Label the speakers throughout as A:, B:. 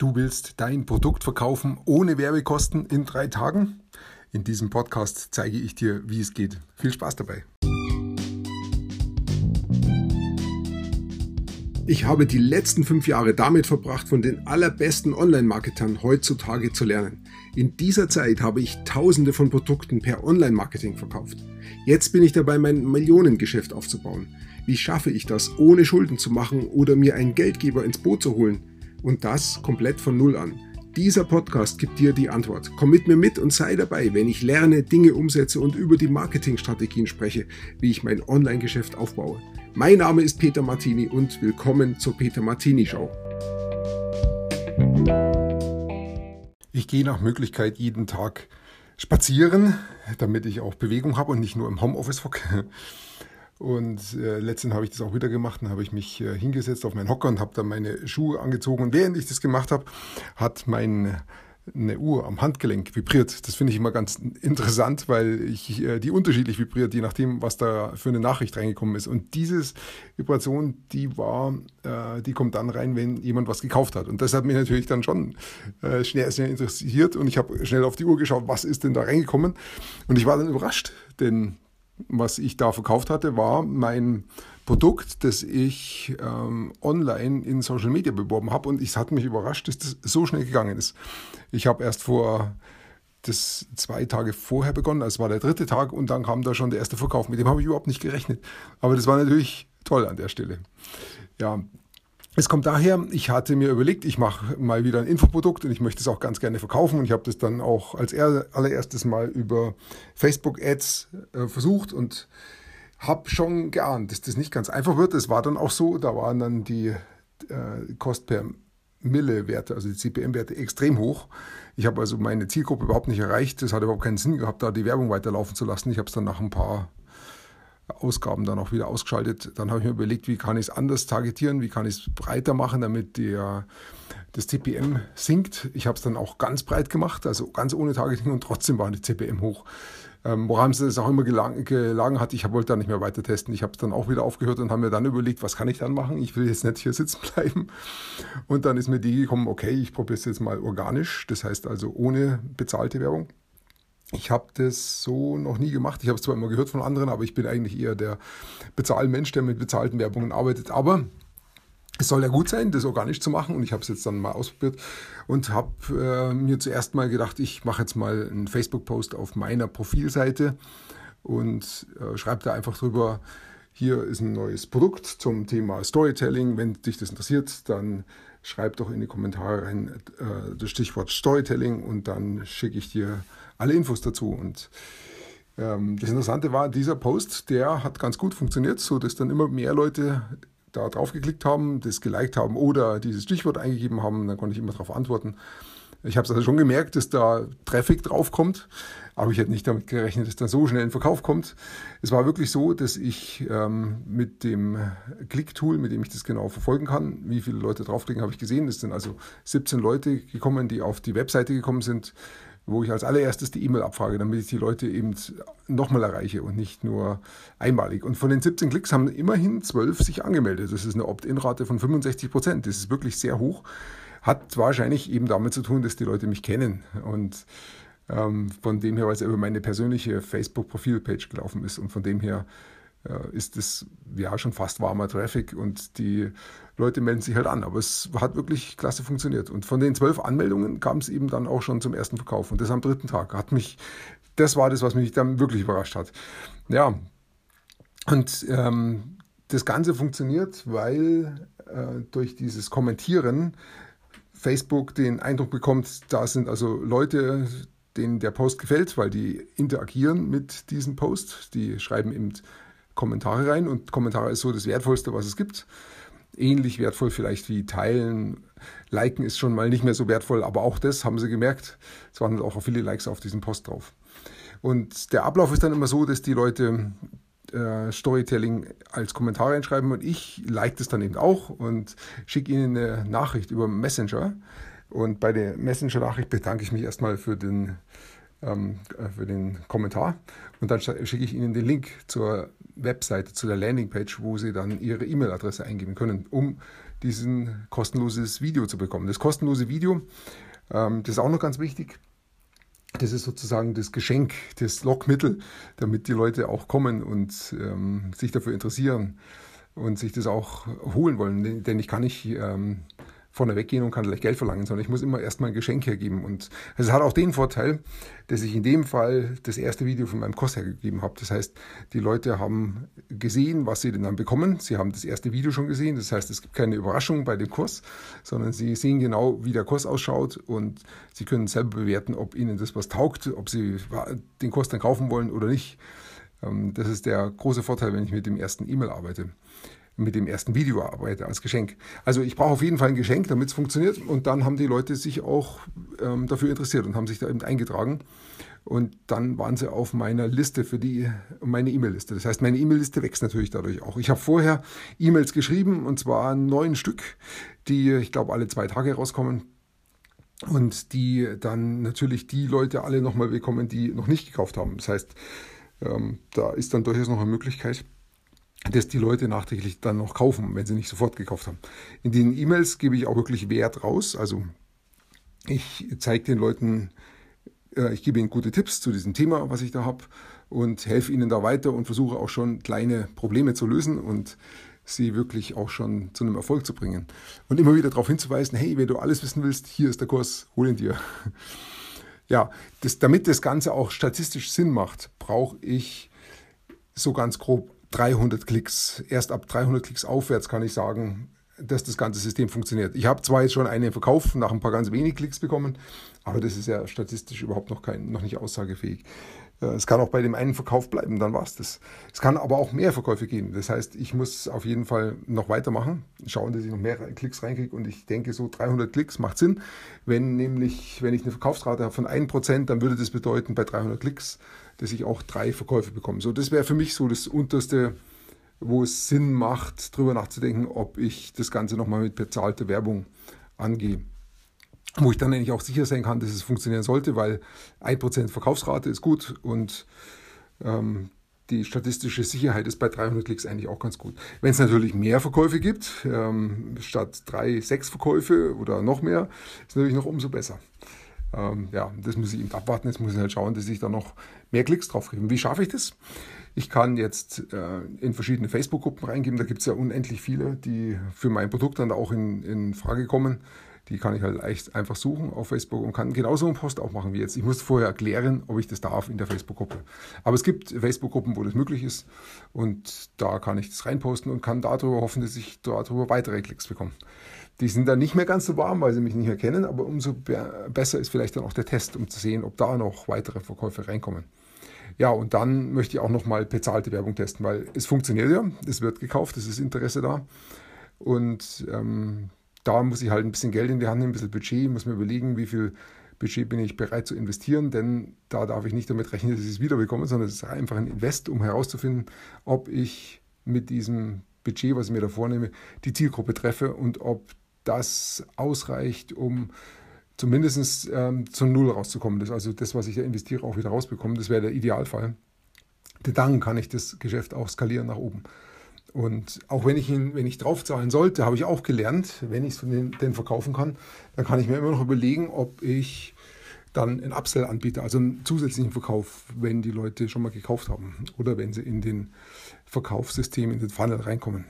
A: Du willst dein Produkt verkaufen ohne Werbekosten in drei Tagen? In diesem Podcast zeige ich dir, wie es geht. Viel Spaß dabei. Ich habe die letzten fünf Jahre damit verbracht, von den allerbesten Online-Marketern heutzutage zu lernen. In dieser Zeit habe ich tausende von Produkten per Online-Marketing verkauft. Jetzt bin ich dabei, mein Millionengeschäft aufzubauen. Wie schaffe ich das, ohne Schulden zu machen oder mir einen Geldgeber ins Boot zu holen? Und das komplett von Null an. Dieser Podcast gibt dir die Antwort. Komm mit mir mit und sei dabei, wenn ich lerne, Dinge umsetze und über die Marketingstrategien spreche, wie ich mein Online-Geschäft aufbaue. Mein Name ist Peter Martini und willkommen zur Peter Martini Show. Ich gehe nach Möglichkeit jeden Tag spazieren, damit ich auch Bewegung habe und nicht nur im Homeoffice hocke. Und äh, letztens habe ich das auch wieder gemacht. Dann habe ich mich äh, hingesetzt auf meinen Hocker und habe dann meine Schuhe angezogen. Und während ich das gemacht habe, hat mein eine Uhr am Handgelenk vibriert. Das finde ich immer ganz interessant, weil ich äh, die unterschiedlich vibriert, je nachdem, was da für eine Nachricht reingekommen ist. Und diese Vibration, die war, äh, die kommt dann rein, wenn jemand was gekauft hat. Und das hat mich natürlich dann schon äh, schnell, schnell interessiert. Und ich habe schnell auf die Uhr geschaut, was ist denn da reingekommen. Und ich war dann überrascht, denn was ich da verkauft hatte, war mein Produkt, das ich ähm, online in Social Media beworben habe. Und es hat mich überrascht, dass das so schnell gegangen ist. Ich habe erst vor das zwei Tage vorher begonnen, es war der dritte Tag und dann kam da schon der erste Verkauf. Mit dem habe ich überhaupt nicht gerechnet. Aber das war natürlich toll an der Stelle. Ja, es kommt daher, ich hatte mir überlegt, ich mache mal wieder ein Infoprodukt und ich möchte es auch ganz gerne verkaufen und ich habe das dann auch als allererstes mal über Facebook Ads äh, versucht und habe schon geahnt, dass das nicht ganz einfach wird. Es war dann auch so, da waren dann die äh, Kost per Mille-Werte, also die CPM-Werte extrem hoch. Ich habe also meine Zielgruppe überhaupt nicht erreicht. Es hat überhaupt keinen Sinn gehabt, da die Werbung weiterlaufen zu lassen. Ich habe es dann nach ein paar Ausgaben dann auch wieder ausgeschaltet. Dann habe ich mir überlegt, wie kann ich es anders targetieren, wie kann ich es breiter machen, damit der, das CPM sinkt. Ich habe es dann auch ganz breit gemacht, also ganz ohne Targeting und trotzdem war die CPM hoch. Ähm, woran es auch immer gelang, gelagen hat, ich wollte da nicht mehr weiter testen. Ich habe es dann auch wieder aufgehört und habe mir dann überlegt, was kann ich dann machen? Ich will jetzt nicht hier sitzen bleiben. Und dann ist mir die gekommen, okay, ich probiere es jetzt mal organisch, das heißt also ohne bezahlte Werbung. Ich habe das so noch nie gemacht. Ich habe es zwar immer gehört von anderen, aber ich bin eigentlich eher der Bezahlmensch, der mit bezahlten Werbungen arbeitet. Aber es soll ja gut sein, das organisch zu machen und ich habe es jetzt dann mal ausprobiert und habe äh, mir zuerst mal gedacht, ich mache jetzt mal einen Facebook-Post auf meiner Profilseite und äh, schreibe da einfach drüber, hier ist ein neues Produkt zum Thema Storytelling. Wenn dich das interessiert, dann schreib doch in die Kommentare rein äh, das Stichwort Storytelling und dann schicke ich dir alle Infos dazu. Und ähm, das Interessante war, dieser Post, der hat ganz gut funktioniert, so dass dann immer mehr Leute da drauf geklickt haben, das geliked haben oder dieses Stichwort eingegeben haben. Dann konnte ich immer darauf antworten. Ich habe es also schon gemerkt, dass da Traffic draufkommt, aber ich hätte nicht damit gerechnet, dass da so schnell ein Verkauf kommt. Es war wirklich so, dass ich ähm, mit dem Click-Tool, mit dem ich das genau verfolgen kann, wie viele Leute draufklicken, habe ich gesehen. Es sind also 17 Leute gekommen, die auf die Webseite gekommen sind, wo ich als allererstes die E-Mail abfrage, damit ich die Leute eben nochmal erreiche und nicht nur einmalig. Und von den 17 Klicks haben immerhin 12 sich angemeldet. Das ist eine Opt-in-Rate von 65 Prozent. Das ist wirklich sehr hoch. Hat wahrscheinlich eben damit zu tun, dass die Leute mich kennen. Und ähm, von dem her, weil es über meine persönliche Facebook-Profilpage gelaufen ist. Und von dem her ist es ja schon fast warmer Traffic und die Leute melden sich halt an. Aber es hat wirklich klasse funktioniert. Und von den zwölf Anmeldungen kam es eben dann auch schon zum ersten Verkauf. Und das am dritten Tag. Hat mich, das war das, was mich dann wirklich überrascht hat. Ja. Und ähm, das Ganze funktioniert, weil äh, durch dieses Kommentieren Facebook den Eindruck bekommt, da sind also Leute, denen der Post gefällt, weil die interagieren mit diesem Post. Die schreiben eben Kommentare rein und Kommentare ist so das Wertvollste, was es gibt. Ähnlich wertvoll vielleicht wie Teilen. Liken ist schon mal nicht mehr so wertvoll, aber auch das haben sie gemerkt. Es waren auch viele Likes auf diesem Post drauf. Und der Ablauf ist dann immer so, dass die Leute äh, Storytelling als Kommentar reinschreiben und ich like das dann eben auch und schicke ihnen eine Nachricht über Messenger. Und bei der Messenger-Nachricht bedanke ich mich erstmal für den, ähm, äh, für den Kommentar und dann schicke ich ihnen den Link zur Webseite, zu der Landingpage, wo sie dann ihre E-Mail-Adresse eingeben können, um diesen kostenloses Video zu bekommen. Das kostenlose Video, ähm, das ist auch noch ganz wichtig. Das ist sozusagen das Geschenk, das Lockmittel, damit die Leute auch kommen und ähm, sich dafür interessieren und sich das auch holen wollen. Denn ich kann nicht ähm, vorne weggehen und kann gleich Geld verlangen, sondern ich muss immer erstmal ein Geschenk hergeben. Und es hat auch den Vorteil, dass ich in dem Fall das erste Video von meinem Kurs hergegeben habe. Das heißt, die Leute haben gesehen, was sie denn dann bekommen. Sie haben das erste Video schon gesehen. Das heißt, es gibt keine Überraschung bei dem Kurs, sondern sie sehen genau, wie der Kurs ausschaut und sie können selber bewerten, ob ihnen das was taugt, ob sie den Kurs dann kaufen wollen oder nicht. Ähm, das ist der große Vorteil, wenn ich mit dem ersten E-Mail arbeite mit dem ersten Video arbeite als Geschenk. Also ich brauche auf jeden Fall ein Geschenk, damit es funktioniert. Und dann haben die Leute sich auch ähm, dafür interessiert und haben sich da eben eingetragen. Und dann waren sie auf meiner Liste für die, meine E-Mail-Liste. Das heißt, meine E-Mail-Liste wächst natürlich dadurch auch. Ich habe vorher E-Mails geschrieben und zwar neun Stück, die, ich glaube, alle zwei Tage rauskommen. Und die dann natürlich die Leute alle nochmal bekommen, die noch nicht gekauft haben. Das heißt, ähm, da ist dann durchaus noch eine Möglichkeit, dass die Leute nachträglich dann noch kaufen, wenn sie nicht sofort gekauft haben. In den E-Mails gebe ich auch wirklich Wert raus. Also ich zeige den Leuten, äh, ich gebe ihnen gute Tipps zu diesem Thema, was ich da habe und helfe ihnen da weiter und versuche auch schon kleine Probleme zu lösen und sie wirklich auch schon zu einem Erfolg zu bringen. Und immer wieder darauf hinzuweisen, hey, wenn du alles wissen willst, hier ist der Kurs, hol ihn dir. Ja, das, damit das Ganze auch statistisch Sinn macht, brauche ich so ganz grob 300 Klicks. Erst ab 300 Klicks aufwärts kann ich sagen, dass das ganze System funktioniert. Ich habe zwar jetzt schon einen Verkauf nach ein paar ganz wenig Klicks bekommen, aber das ist ja statistisch überhaupt noch, kein, noch nicht aussagefähig. Es kann auch bei dem einen Verkauf bleiben, dann war es das. Es kann aber auch mehr Verkäufe geben. Das heißt, ich muss auf jeden Fall noch weitermachen, schauen, dass ich noch mehr Klicks reinkriege und ich denke, so 300 Klicks macht Sinn. Wenn nämlich, wenn ich eine Verkaufsrate habe von 1%, dann würde das bedeuten, bei 300 Klicks dass ich auch drei Verkäufe bekomme. So, das wäre für mich so das unterste, wo es Sinn macht, darüber nachzudenken, ob ich das Ganze nochmal mit bezahlter Werbung angehe. Wo ich dann eigentlich auch sicher sein kann, dass es funktionieren sollte, weil 1% Verkaufsrate ist gut und ähm, die statistische Sicherheit ist bei 300 Klicks eigentlich auch ganz gut. Wenn es natürlich mehr Verkäufe gibt, ähm, statt drei, sechs Verkäufe oder noch mehr, ist natürlich noch umso besser. Ähm, ja, das muss ich eben abwarten. Jetzt muss ich halt schauen, dass ich da noch mehr Klicks drauf kriege. Wie schaffe ich das? Ich kann jetzt äh, in verschiedene Facebook-Gruppen reingeben. Da gibt es ja unendlich viele, die für mein Produkt dann auch in, in Frage kommen. Die kann ich halt echt einfach suchen auf Facebook und kann genauso einen Post auch machen wie jetzt. Ich muss vorher erklären, ob ich das darf in der Facebook-Gruppe. Aber es gibt Facebook-Gruppen, wo das möglich ist und da kann ich das reinposten und kann darüber hoffen, dass ich darüber weitere Klicks bekomme. Die sind dann nicht mehr ganz so warm, weil sie mich nicht mehr kennen, aber umso besser ist vielleicht dann auch der Test, um zu sehen, ob da noch weitere Verkäufe reinkommen. Ja, und dann möchte ich auch nochmal bezahlte Werbung testen, weil es funktioniert ja, es wird gekauft, es ist Interesse da. Und ähm, da muss ich halt ein bisschen Geld in die Hand nehmen, ein bisschen Budget, muss mir überlegen, wie viel Budget bin ich bereit zu investieren, denn da darf ich nicht damit rechnen, dass ich es wiederbekomme, sondern es ist einfach ein Invest, um herauszufinden, ob ich mit diesem Budget, was ich mir da vornehme, die Zielgruppe treffe und ob das ausreicht, um zumindest ähm, zu Null rauszukommen. Das, also das, was ich da investiere, auch wieder rausbekommen. Das wäre der Idealfall. Dann kann ich das Geschäft auch skalieren nach oben. Und auch wenn ich ihn, wenn ich draufzahlen sollte, habe ich auch gelernt, wenn ich es den, den verkaufen kann, dann kann ich mir immer noch überlegen, ob ich dann einen Upsell anbiete, also einen zusätzlichen Verkauf, wenn die Leute schon mal gekauft haben oder wenn sie in den Verkaufssystem, in den Funnel reinkommen.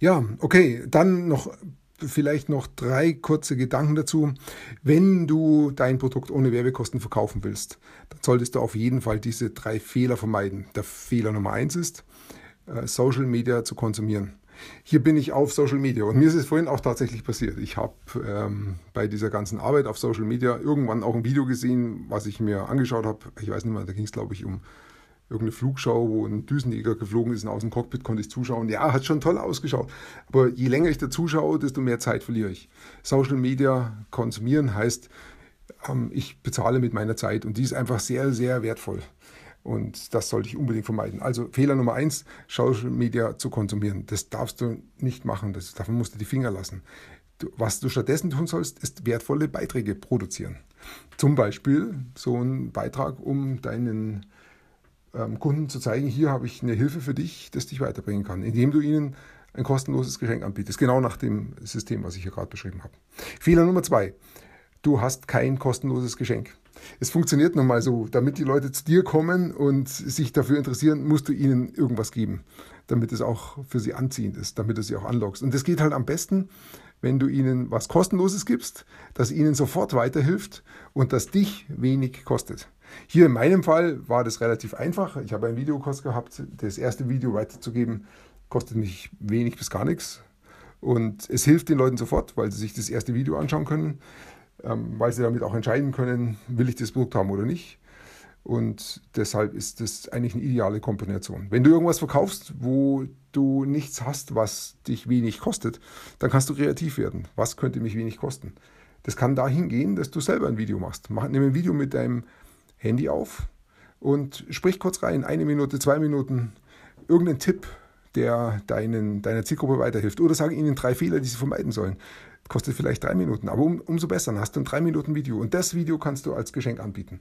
A: Ja, okay, dann noch vielleicht noch drei kurze Gedanken dazu. Wenn du dein Produkt ohne Werbekosten verkaufen willst, dann solltest du auf jeden Fall diese drei Fehler vermeiden. Der Fehler Nummer eins ist, Social Media zu konsumieren. Hier bin ich auf Social Media und mir ist es vorhin auch tatsächlich passiert. Ich habe ähm, bei dieser ganzen Arbeit auf Social Media irgendwann auch ein Video gesehen, was ich mir angeschaut habe. Ich weiß nicht mehr, da ging es glaube ich um irgendeine Flugschau, wo ein Düsenjäger geflogen ist und aus dem Cockpit konnte ich zuschauen. Ja, hat schon toll ausgeschaut. Aber je länger ich da zuschaue, desto mehr Zeit verliere ich. Social Media konsumieren heißt, ähm, ich bezahle mit meiner Zeit und die ist einfach sehr, sehr wertvoll. Und das sollte ich unbedingt vermeiden. Also Fehler Nummer eins, Social Media zu konsumieren. Das darfst du nicht machen. Das, davon musst du die Finger lassen. Du, was du stattdessen tun sollst, ist wertvolle Beiträge produzieren. Zum Beispiel so ein Beitrag, um deinen ähm, Kunden zu zeigen, hier habe ich eine Hilfe für dich, das dich weiterbringen kann, indem du ihnen ein kostenloses Geschenk anbietest. Genau nach dem System, was ich hier gerade beschrieben habe. Fehler Nummer zwei. Du hast kein kostenloses Geschenk. Es funktioniert nun mal so, damit die Leute zu dir kommen und sich dafür interessieren, musst du ihnen irgendwas geben, damit es auch für sie anziehend ist, damit du sie auch anlockst. Und das geht halt am besten, wenn du ihnen was Kostenloses gibst, das ihnen sofort weiterhilft und das dich wenig kostet. Hier in meinem Fall war das relativ einfach. Ich habe einen Videokurs gehabt. Das erste Video weiterzugeben kostet mich wenig bis gar nichts. Und es hilft den Leuten sofort, weil sie sich das erste Video anschauen können, weil sie damit auch entscheiden können, will ich das Produkt haben oder nicht. Und deshalb ist das eigentlich eine ideale Kombination. Wenn du irgendwas verkaufst, wo du nichts hast, was dich wenig kostet, dann kannst du kreativ werden. Was könnte mich wenig kosten? Das kann dahin gehen, dass du selber ein Video machst. Mach, nimm ein Video mit deinem Handy auf und sprich kurz rein, eine Minute, zwei Minuten, irgendeinen Tipp, der deinen, deiner Zielgruppe weiterhilft. Oder sag ihnen drei Fehler, die sie vermeiden sollen. Kostet vielleicht drei Minuten, aber um, umso besser, dann hast du ein drei Minuten Video. Und das Video kannst du als Geschenk anbieten.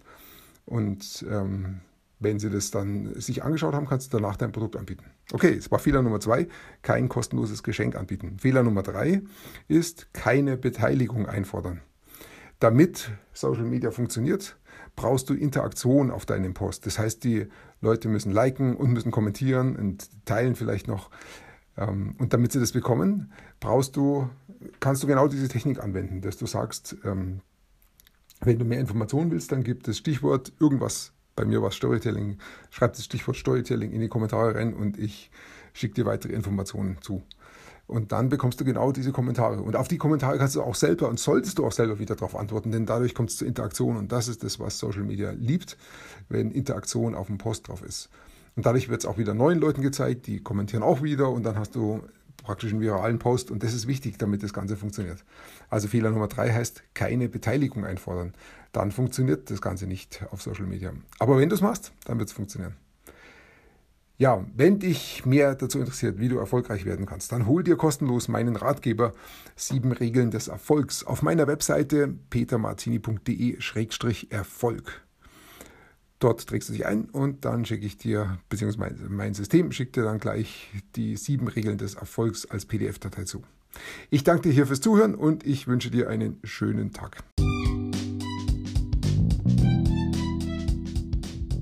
A: Und ähm, wenn sie das dann sich angeschaut haben, kannst du danach dein Produkt anbieten. Okay, das war Fehler Nummer zwei, kein kostenloses Geschenk anbieten. Fehler Nummer drei ist keine Beteiligung einfordern. Damit Social Media funktioniert, brauchst du Interaktion auf deinem Post. Das heißt, die Leute müssen liken und müssen kommentieren und teilen vielleicht noch. Ähm, und damit sie das bekommen, brauchst du, kannst du genau diese Technik anwenden, dass du sagst, ähm, wenn du mehr Informationen willst, dann gib das Stichwort irgendwas. Bei mir war es Storytelling. Schreib das Stichwort Storytelling in die Kommentare rein und ich schicke dir weitere Informationen zu. Und dann bekommst du genau diese Kommentare. Und auf die Kommentare kannst du auch selber und solltest du auch selber wieder darauf antworten, denn dadurch kommt es zur Interaktion. Und das ist das, was Social Media liebt, wenn Interaktion auf dem Post drauf ist. Und dadurch wird es auch wieder neuen Leuten gezeigt, die kommentieren auch wieder und dann hast du praktisch einen viralen Post und das ist wichtig, damit das Ganze funktioniert. Also Fehler Nummer drei heißt, keine Beteiligung einfordern. Dann funktioniert das Ganze nicht auf Social Media. Aber wenn du es machst, dann wird es funktionieren. Ja, wenn dich mehr dazu interessiert, wie du erfolgreich werden kannst, dann hol dir kostenlos meinen Ratgeber Sieben Regeln des Erfolgs auf meiner Webseite petermartini.de-erfolg. Dort trägst du dich ein und dann schicke ich dir, beziehungsweise mein System schickt dir dann gleich die sieben Regeln des Erfolgs als PDF-Datei zu. Ich danke dir hier fürs Zuhören und ich wünsche dir einen schönen Tag.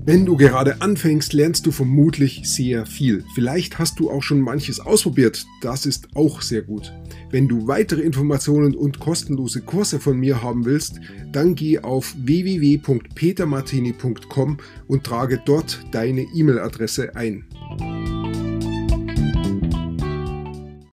B: Wenn du gerade anfängst, lernst du vermutlich sehr viel. Vielleicht hast du auch schon manches ausprobiert. Das ist auch sehr gut. Wenn du weitere Informationen und kostenlose Kurse von mir haben willst, dann geh auf www.petermartini.com und trage dort deine E-Mail-Adresse ein.